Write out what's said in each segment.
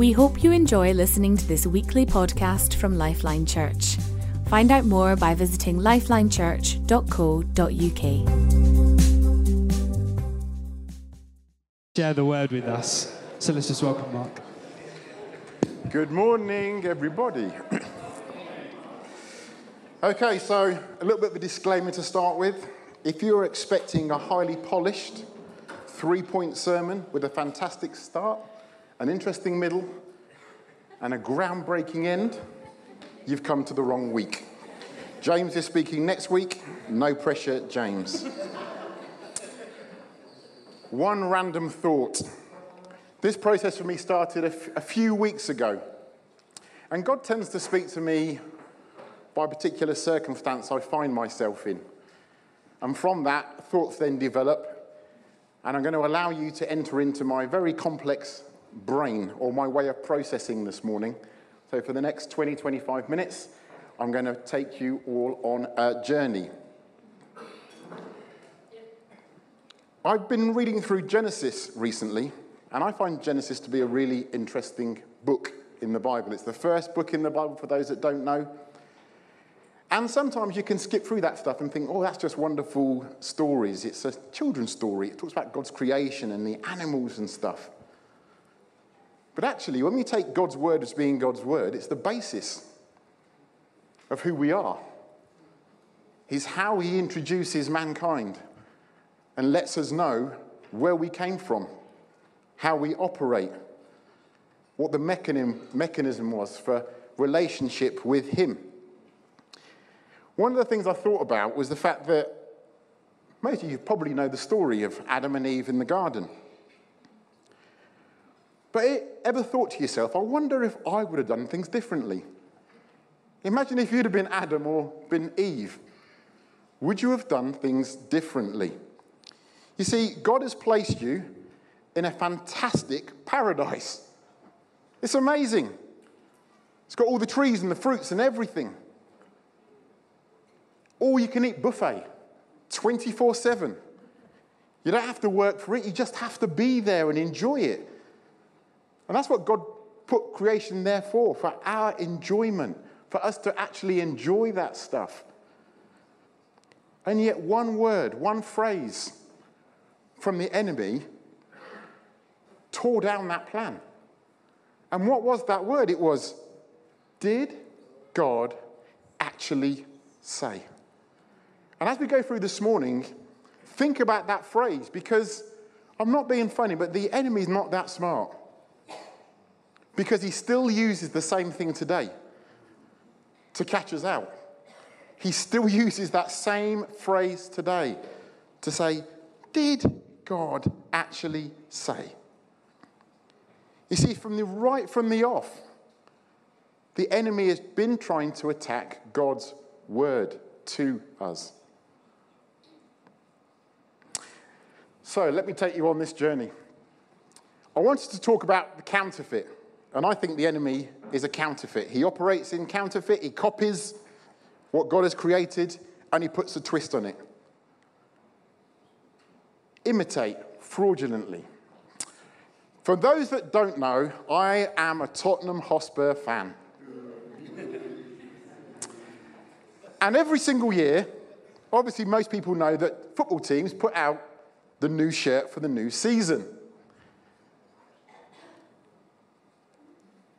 We hope you enjoy listening to this weekly podcast from Lifeline Church. Find out more by visiting lifelinechurch.co.uk. Share the word with us. So let's just welcome Mark. Good morning, everybody. okay, so a little bit of a disclaimer to start with. If you're expecting a highly polished three point sermon with a fantastic start, an interesting middle, and a groundbreaking end, you've come to the wrong week. James is speaking next week. No pressure, James. One random thought. This process for me started a, a few weeks ago. And God tends to speak to me by a particular circumstance I find myself in. And from that, thoughts then develop. And I'm going to allow you to enter into my very complex brain or my way of processing this morning. So, for the next 20, 25 minutes, I'm going to take you all on a journey. I've been reading through Genesis recently, and I find Genesis to be a really interesting book in the Bible. It's the first book in the Bible for those that don't know. And sometimes you can skip through that stuff and think, oh, that's just wonderful stories. It's a children's story. It talks about God's creation and the animals and stuff. But actually, when we take God's word as being God's word, it's the basis of who we are. Is how he introduces mankind and lets us know where we came from, how we operate, what the mechanism, mechanism was for relationship with him. One of the things I thought about was the fact that most of you probably know the story of Adam and Eve in the garden. But ever thought to yourself, I wonder if I would have done things differently? Imagine if you'd have been Adam or been Eve. Would you have done things differently? You see, God has placed you in a fantastic paradise. It's amazing. It's got all the trees and the fruits and everything. All you can eat buffet, 24 7. You don't have to work for it, you just have to be there and enjoy it. And that's what God put creation there for, for our enjoyment, for us to actually enjoy that stuff. And yet, one word, one phrase from the enemy tore down that plan. And what was that word? It was, Did God actually say? And as we go through this morning, think about that phrase because I'm not being funny, but the enemy's not that smart because he still uses the same thing today to catch us out. He still uses that same phrase today to say, Did God actually say? You see, from the right from the off, the enemy has been trying to attack God's word to us. So let me take you on this journey. I wanted to talk about the counterfeit. And I think the enemy is a counterfeit. He operates in counterfeit, he copies what God has created, and he puts a twist on it. Imitate fraudulently. For those that don't know, I am a Tottenham Hotspur fan. and every single year, obviously, most people know that football teams put out the new shirt for the new season.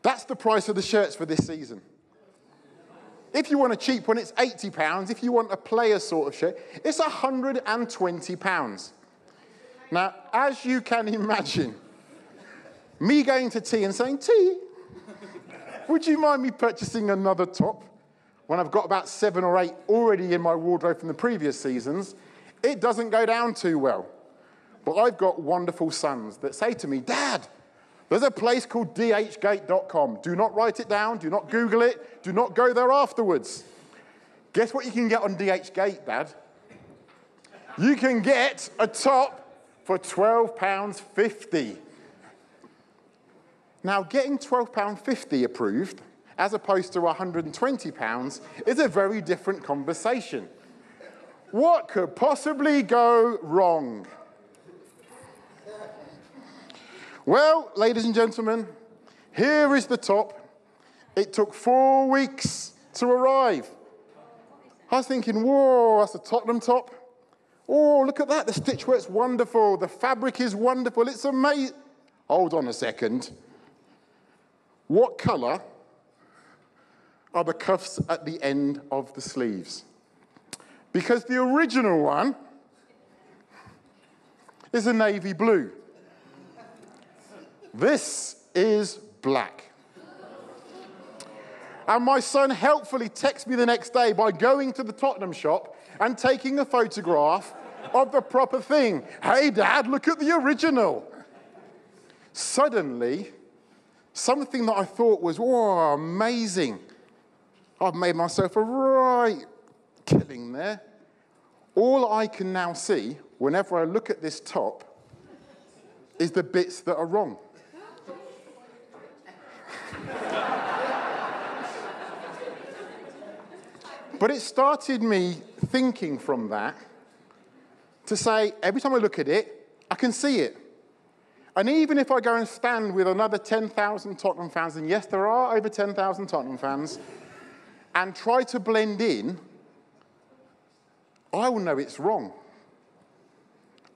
That's the price of the shirts for this season. If you want a cheap one, it's £80. If you want a player sort of shirt, it's £120. Now, as you can imagine, me going to T and saying, T, would you mind me purchasing another top when I've got about seven or eight already in my wardrobe from the previous seasons? It doesn't go down too well. But I've got wonderful sons that say to me, Dad, there's a place called dhgate.com. Do not write it down. Do not Google it. Do not go there afterwards. Guess what you can get on DHgate, Dad? You can get a top for £12.50. Now, getting £12.50 approved, as opposed to £120, is a very different conversation. What could possibly go wrong? Well, ladies and gentlemen, Here is the top. It took four weeks to arrive. I was thinking, whoa, that's a Tottenham top. Oh, look at that. The stitchwork's wonderful. The fabric is wonderful. It's amazing. Hold on a second. What colour are the cuffs at the end of the sleeves? Because the original one is a navy blue. This is black. And my son helpfully texts me the next day by going to the Tottenham shop and taking a photograph of the proper thing. Hey, Dad, look at the original. Suddenly, something that I thought was, oh, amazing. I've made myself a right killing there. All I can now see, whenever I look at this top, is the bits that are wrong. But it started me thinking from that to say, every time I look at it, I can see it. And even if I go and stand with another 10,000 Tottenham fans, and yes, there are over 10,000 Tottenham fans, and try to blend in, I will know it's wrong.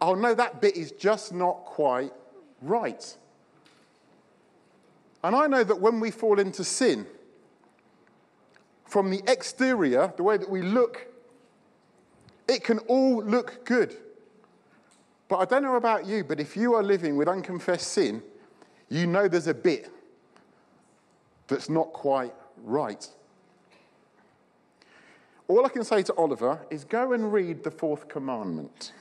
I'll know that bit is just not quite right. And I know that when we fall into sin, from the exterior, the way that we look, it can all look good. But I don't know about you, but if you are living with unconfessed sin, you know there's a bit that's not quite right. All I can say to Oliver is go and read the fourth commandment.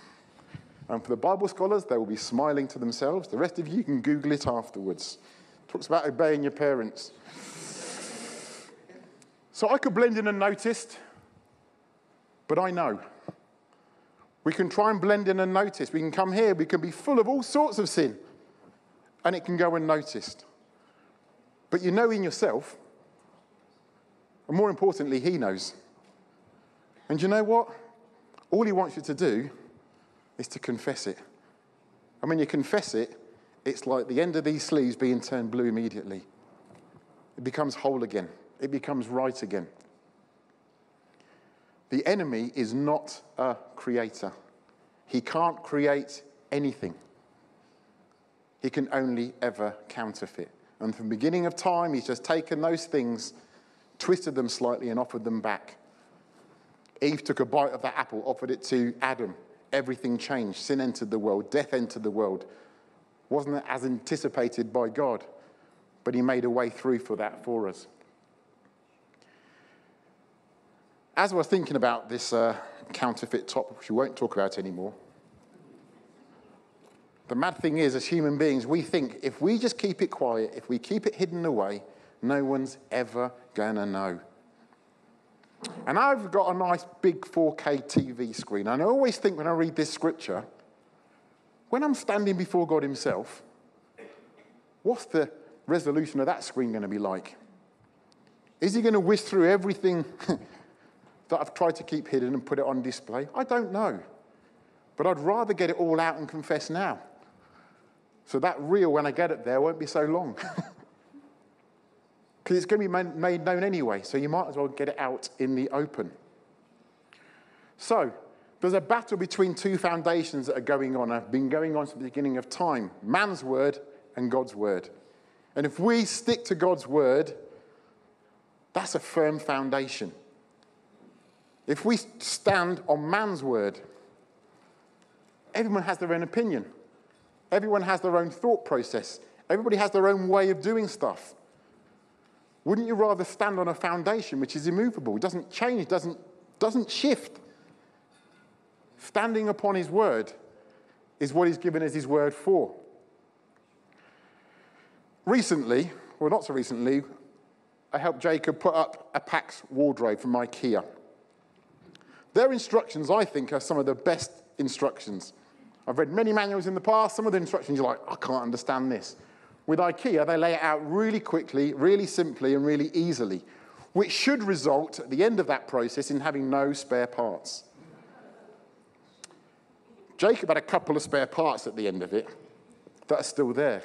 And for the Bible scholars, they will be smiling to themselves. The rest of you can Google it afterwards. It talks about obeying your parents. So I could blend in unnoticed, but I know. We can try and blend in unnoticed. We can come here, we can be full of all sorts of sin, and it can go unnoticed. But you know in yourself, and more importantly, He knows. And you know what? All He wants you to do is to confess it. And when you confess it, it's like the end of these sleeves being turned blue immediately. It becomes whole again, it becomes right again. The enemy is not a creator. He can't create anything. He can only ever counterfeit. And from the beginning of time, he's just taken those things, twisted them slightly, and offered them back. Eve took a bite of that apple, offered it to Adam. Everything changed. Sin entered the world, death entered the world. Wasn't as anticipated by God, but he made a way through for that for us. As we're thinking about this uh, counterfeit top, which we won't talk about anymore, the mad thing is, as human beings, we think if we just keep it quiet, if we keep it hidden away, no one's ever going to know. And I've got a nice big 4K TV screen, and I always think when I read this scripture, when I'm standing before God Himself, what's the resolution of that screen going to be like? Is He going to whiz through everything that I've tried to keep hidden and put it on display? I don't know. But I'd rather get it all out and confess now. So that reel, when I get it there, won't be so long. Because it's going to be made known anyway, so you might as well get it out in the open. So, there's a battle between two foundations that are going on, have been going on since the beginning of time man's word and God's word. And if we stick to God's word, that's a firm foundation. If we stand on man's word, everyone has their own opinion. Everyone has their own thought process. Everybody has their own way of doing stuff. Wouldn't you rather stand on a foundation which is immovable, doesn't change, doesn't, doesn't shift? Standing upon his word is what he's given as his word for. Recently, well, not so recently, I helped Jacob put up a Pax wardrobe from IKEA. Their instructions, I think, are some of the best instructions. I've read many manuals in the past. Some of the instructions you're like, I can't understand this. With IKEA, they lay it out really quickly, really simply, and really easily, which should result at the end of that process in having no spare parts. Jacob had a couple of spare parts at the end of it that are still there.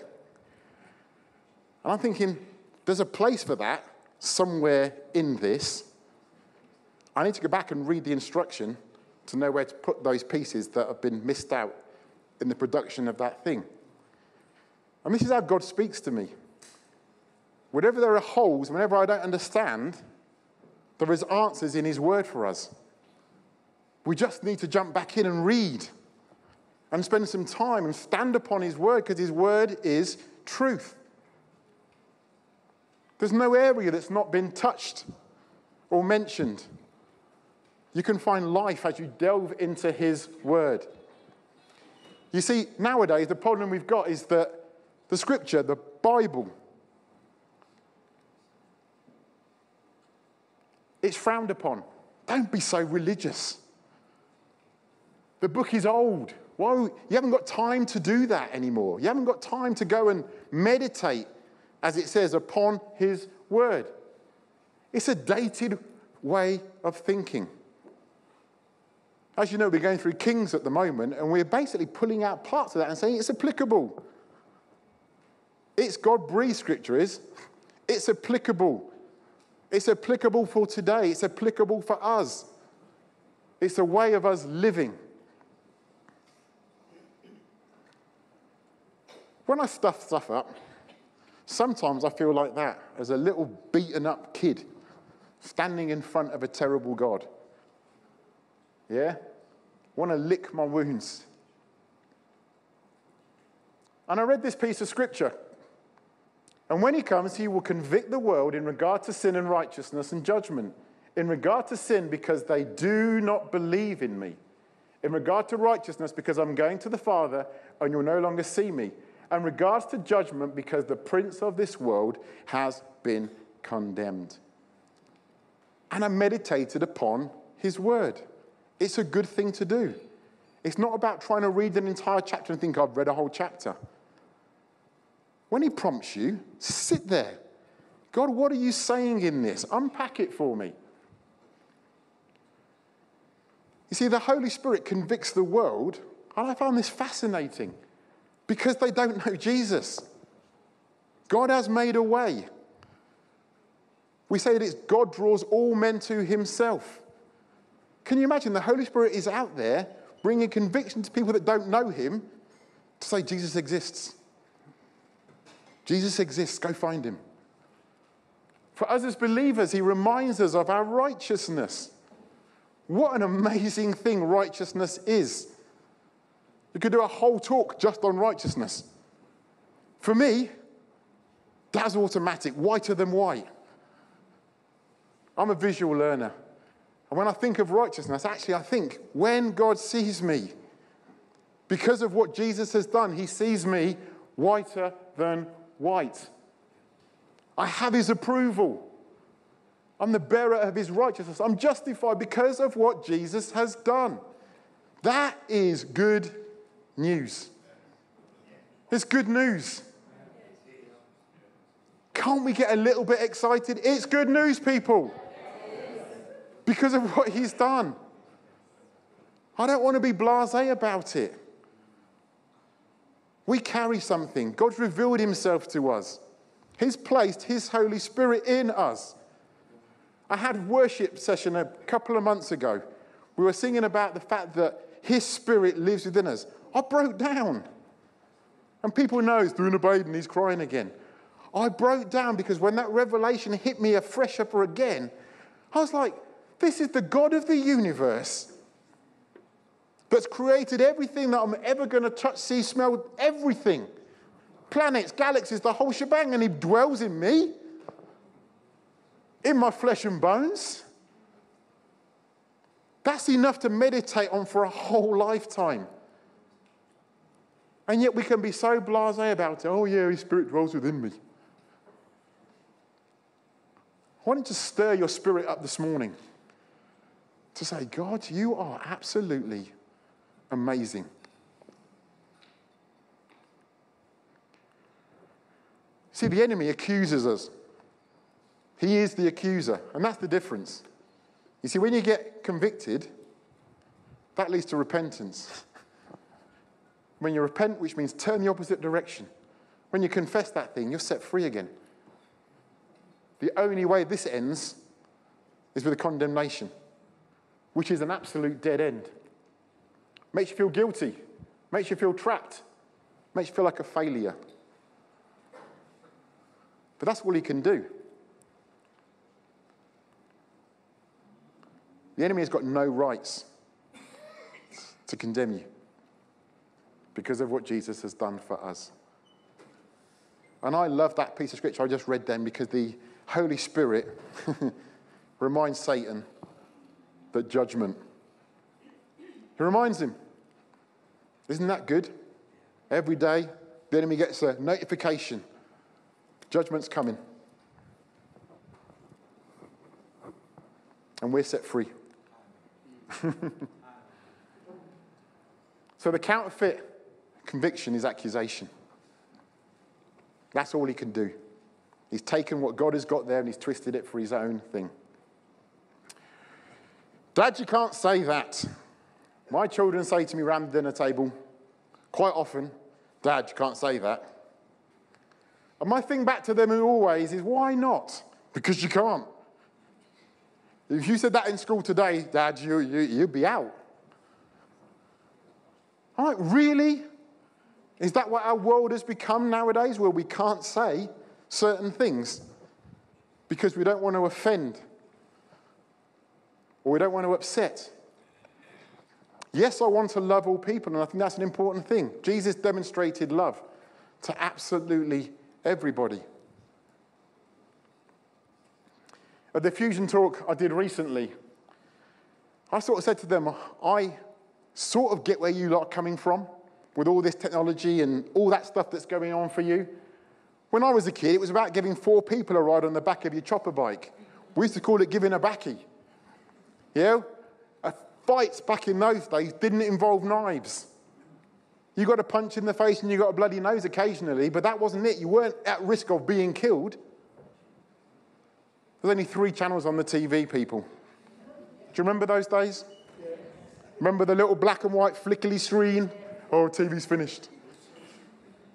And I'm thinking, there's a place for that somewhere in this. I need to go back and read the instruction to know where to put those pieces that have been missed out in the production of that thing. And this is how God speaks to me. Whenever there are holes, whenever I don't understand, there is answers in His Word for us. We just need to jump back in and read and spend some time and stand upon His Word because His Word is truth. There's no area that's not been touched or mentioned. You can find life as you delve into His Word. You see, nowadays, the problem we've got is that the Scripture, the Bible, it's frowned upon. Don't be so religious. The book is old. Why, you haven't got time to do that anymore. You haven't got time to go and meditate, as it says, upon his word. It's a dated way of thinking. As you know, we're going through Kings at the moment, and we're basically pulling out parts of that and saying it's applicable. It's God breathed scripture, is. It's applicable. It's applicable for today. It's applicable for us. It's a way of us living. When I stuff stuff up, sometimes I feel like that as a little beaten up kid standing in front of a terrible God. Yeah? Want to lick my wounds. And I read this piece of scripture. And when he comes, he will convict the world in regard to sin and righteousness and judgment. In regard to sin, because they do not believe in me. In regard to righteousness, because I'm going to the Father and you'll no longer see me and regards to judgment because the prince of this world has been condemned. And I meditated upon his word. It's a good thing to do. It's not about trying to read an entire chapter and think I've read a whole chapter. When he prompts you, sit there. God, what are you saying in this? Unpack it for me. You see, the Holy Spirit convicts the world, and I found this fascinating because they don't know Jesus. God has made a way. We say that it's God draws all men to himself. Can you imagine the Holy Spirit is out there bringing conviction to people that don't know him to say Jesus exists? Jesus exists, go find him. For us as believers, he reminds us of our righteousness. What an amazing thing righteousness is. You could do a whole talk just on righteousness. For me, that's automatic, whiter than white. I'm a visual learner. And when I think of righteousness, actually, I think when God sees me, because of what Jesus has done, he sees me whiter than white. I have his approval. I'm the bearer of his righteousness. I'm justified because of what Jesus has done. That is good news. It's good news. Can't we get a little bit excited? It's good news, people, because of what he's done. I don't want to be blase about it. We carry something. God's revealed himself to us. He's placed his Holy Spirit in us. I had worship session a couple of months ago. We were singing about the fact that his spirit lives within us. I broke down. And people know he's doing a baby and he's crying again. I broke down because when that revelation hit me afresh upper again, I was like, this is the God of the universe that's created everything that I'm ever going to touch, see, smell, everything. Planets, galaxies, the whole shebang, and he dwells in me, in my flesh and bones. That's enough to meditate on for a whole lifetime. And yet we can be so blase about it. Oh, yeah, His Spirit dwells within me. I wanted to stir your spirit up this morning to say, God, you are absolutely amazing. See, the enemy accuses us. He is the accuser, and that's the difference. You see, when you get convicted, that leads to repentance when you repent, which means turn the opposite direction, When you confess that thing, you're set free again. The only way this ends is with a condemnation, which is an absolute dead end. Makes you feel guilty, makes you feel trapped, makes you feel like a failure. But that's all he can do. The enemy has got no rights to condemn you because of what Jesus has done for us. And I love that piece of scripture I just read then because the Holy Spirit reminds Satan that judgment. He reminds him. Isn't that good? Every day, the enemy gets a notification judgment's coming. And we're set free. so the counterfeit conviction is accusation. That's all he can do. He's taken what God has got there and he's twisted it for his own thing. Dad, you can't say that. My children say to me around the dinner table quite often, Dad, you can't say that. And my thing back to them always is, why not? Because you can't. If you said that in school today, Dad, you, you, you'd be out. I'm like, really? Is that what our world has become nowadays, where we can't say certain things because we don't want to offend or we don't want to upset? Yes, I want to love all people, and I think that's an important thing. Jesus demonstrated love to absolutely everybody. At the Fusion talk I did recently, I sort of said to them, I sort of get where you lot are coming from with all this technology and all that stuff that's going on for you. When I was a kid, it was about giving four people a ride on the back of your chopper bike. We used to call it giving a backy. You know, fights back in those days didn't involve knives. You got a punch in the face and you got a bloody nose occasionally, but that wasn't it. You weren't at risk of being killed. There's only three channels on the TV, people. Do you remember those days? Remember the little black and white flickery screen? Oh, TV's finished.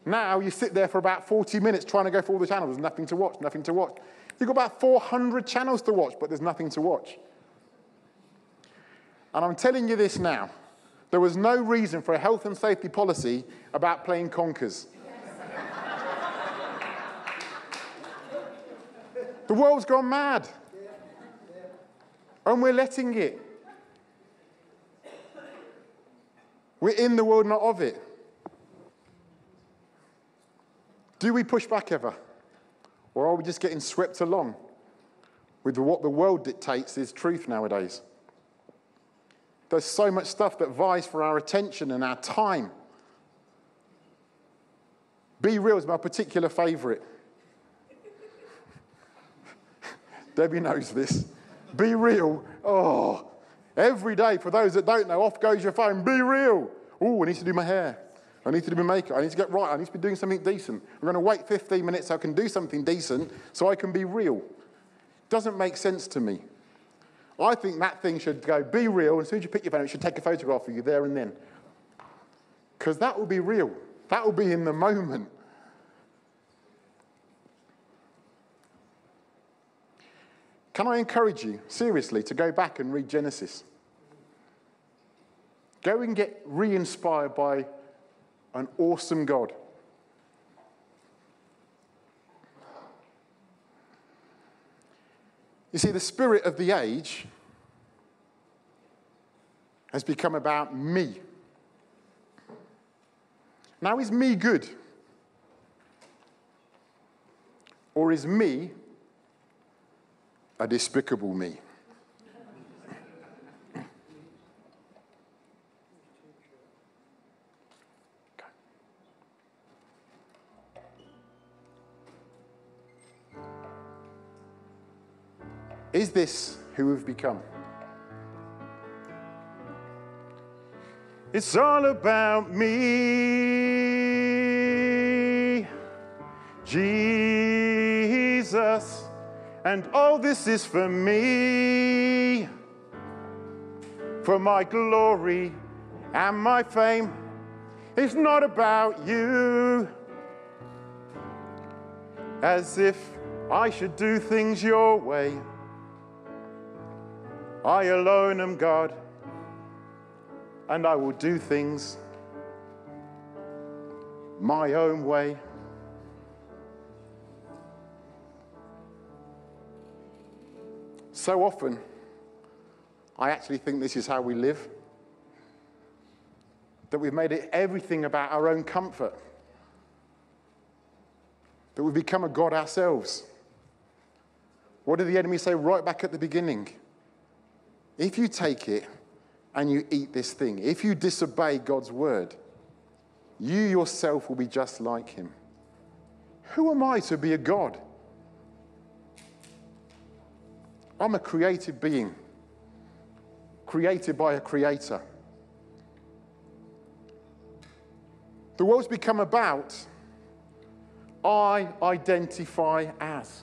Now you sit there for about 40 minutes trying to go through all the channels. There's nothing to watch, nothing to watch. You've got about 400 channels to watch, but there's nothing to watch. And I'm telling you this now. There was no reason for a health and safety policy about playing conkers. the world's gone mad. And we're letting it. We're in the world, not of it. Do we push back ever? Or are we just getting swept along with what the world dictates is truth nowadays? There's so much stuff that vies for our attention and our time. Be Real is my particular favorite. Debbie knows this. Be Real. Oh, every day, for those that don't know, off goes your phone. Be Real. Oh, I need to do my hair. I need to do my makeup. I need to get right. I need to be doing something decent. I'm going to wait 15 minutes so I can do something decent so I can be real. Doesn't make sense to me. I think that thing should go, be real. And as soon as you pick your phone, it should take a photograph of you there and then. Because that will be real. That will be in the moment. Can I encourage you, seriously, to go back and read Genesis? Go and get re inspired by an awesome God. You see, the spirit of the age has become about me. Now, is me good? Or is me a despicable me? Is this who we've become? It's all about me, Jesus, and all this is for me, for my glory and my fame. It's not about you, as if I should do things your way. I alone am God, and I will do things my own way. So often, I actually think this is how we live. That we've made it everything about our own comfort. That we've become a God ourselves. What did the enemy say right back at the beginning? If you take it and you eat this thing, if you disobey God's word, you yourself will be just like him. Who am I to be a God? I'm a created being, created by a creator. The world's become about I identify as.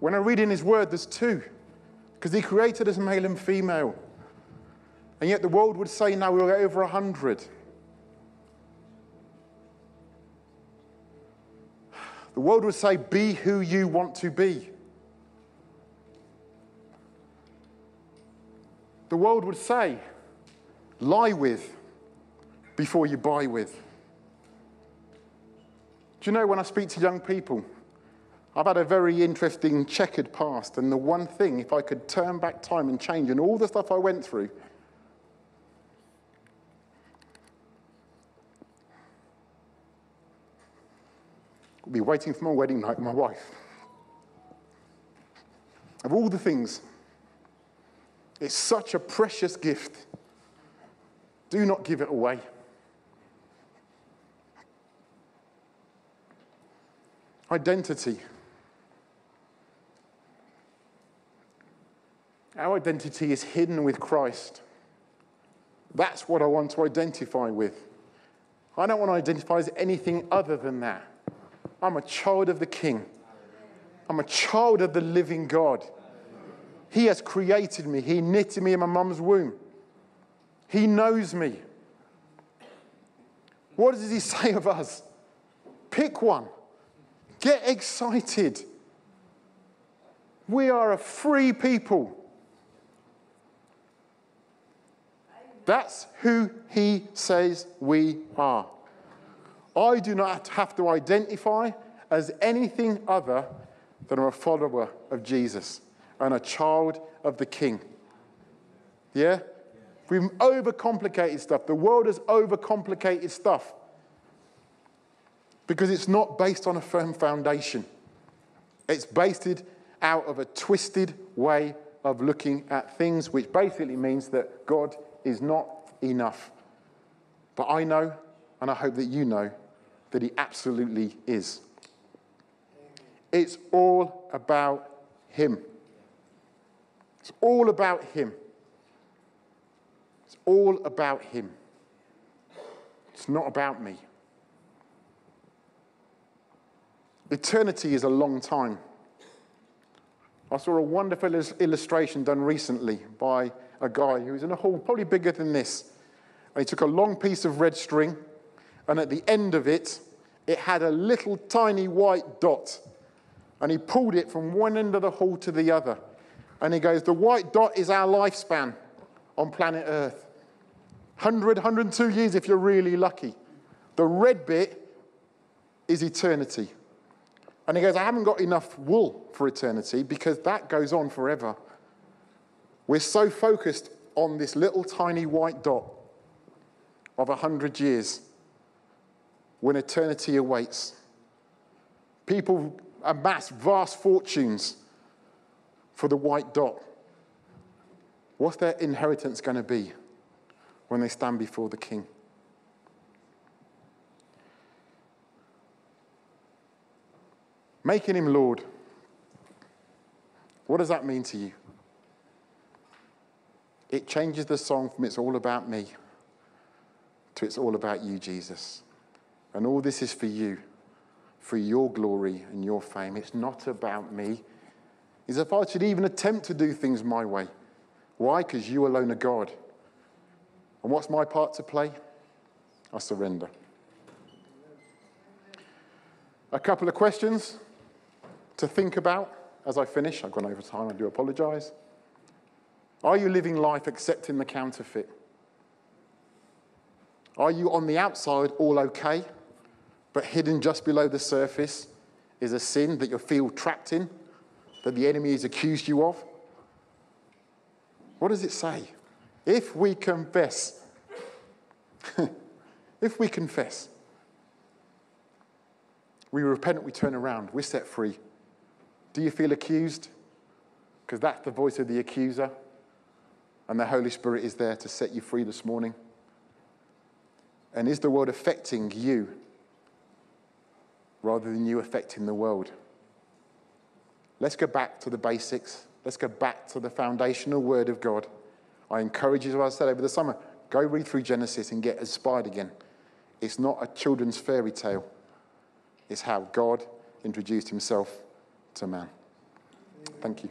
When I read in his word, there's two, because he created us male and female. And yet the world would say now we're over a hundred. The world would say, be who you want to be. The world would say, lie with before you buy with. Do you know when I speak to young people, I've had a very interesting checkered past, and the one thing, if I could turn back time and change, and all the stuff I went through, I'll be waiting for my wedding night with my wife. Of all the things, it's such a precious gift. Do not give it away. Identity. Our identity is hidden with Christ. That's what I want to identify with. I don't want to identify as anything other than that. I'm a child of the King. I'm a child of the living God. He has created me. He knitted me in my mum's womb. He knows me. What does he say of us? Pick one. Get excited. We are a free people. That's who he says we are. I do not have to identify as anything other than a follower of Jesus and a child of the King. Yeah? We've overcomplicated stuff. The world has overcomplicated stuff because it's not based on a firm foundation. It's based out of a twisted way of looking at things, which basically means that God is not enough. But I know, and I hope that you know, that He absolutely is. It's all about Him. It's all about Him. It's all about Him. It's not about me. Eternity is a long time. I saw a wonderful illustration done recently by a guy who was in a hall probably bigger than this. And he took a long piece of red string, and at the end of it, it had a little tiny white dot. And he pulled it from one end of the hall to the other. And he goes, The white dot is our lifespan on planet Earth 100, 102 years if you're really lucky. The red bit is eternity. And he goes, I haven't got enough wool for eternity because that goes on forever. We're so focused on this little tiny white dot of 100 years when eternity awaits. People amass vast fortunes for the white dot. What's their inheritance going to be when they stand before the king? Making him Lord. What does that mean to you? It changes the song from It's All About Me to It's All About You, Jesus. And all this is for you, for your glory and your fame. It's not about me, is if I should even attempt to do things my way. Why? Because you alone are God. And what's my part to play? I surrender. A couple of questions to think about as I finish. I've gone over time, I do apologise. Are you living life accepting the counterfeit? Are you on the outside all okay, but hidden just below the surface is a sin that you feel trapped in, that the enemy has accused you of? What does it say? If we confess, if we confess, we repent, we turn around, we're set free. Do you feel accused? Because that's the voice of the accuser. And the Holy Spirit is there to set you free this morning. And is the world affecting you rather than you affecting the world? Let's go back to the basics. Let's go back to the foundational word of God. I encourage you, as I said over the summer, go read through Genesis and get inspired again. It's not a children's fairy tale, it's how God introduced himself to man. Thank you.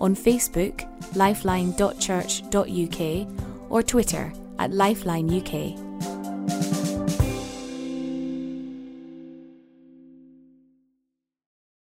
on Facebook, lifeline.church.uk, or Twitter at lifelineuk.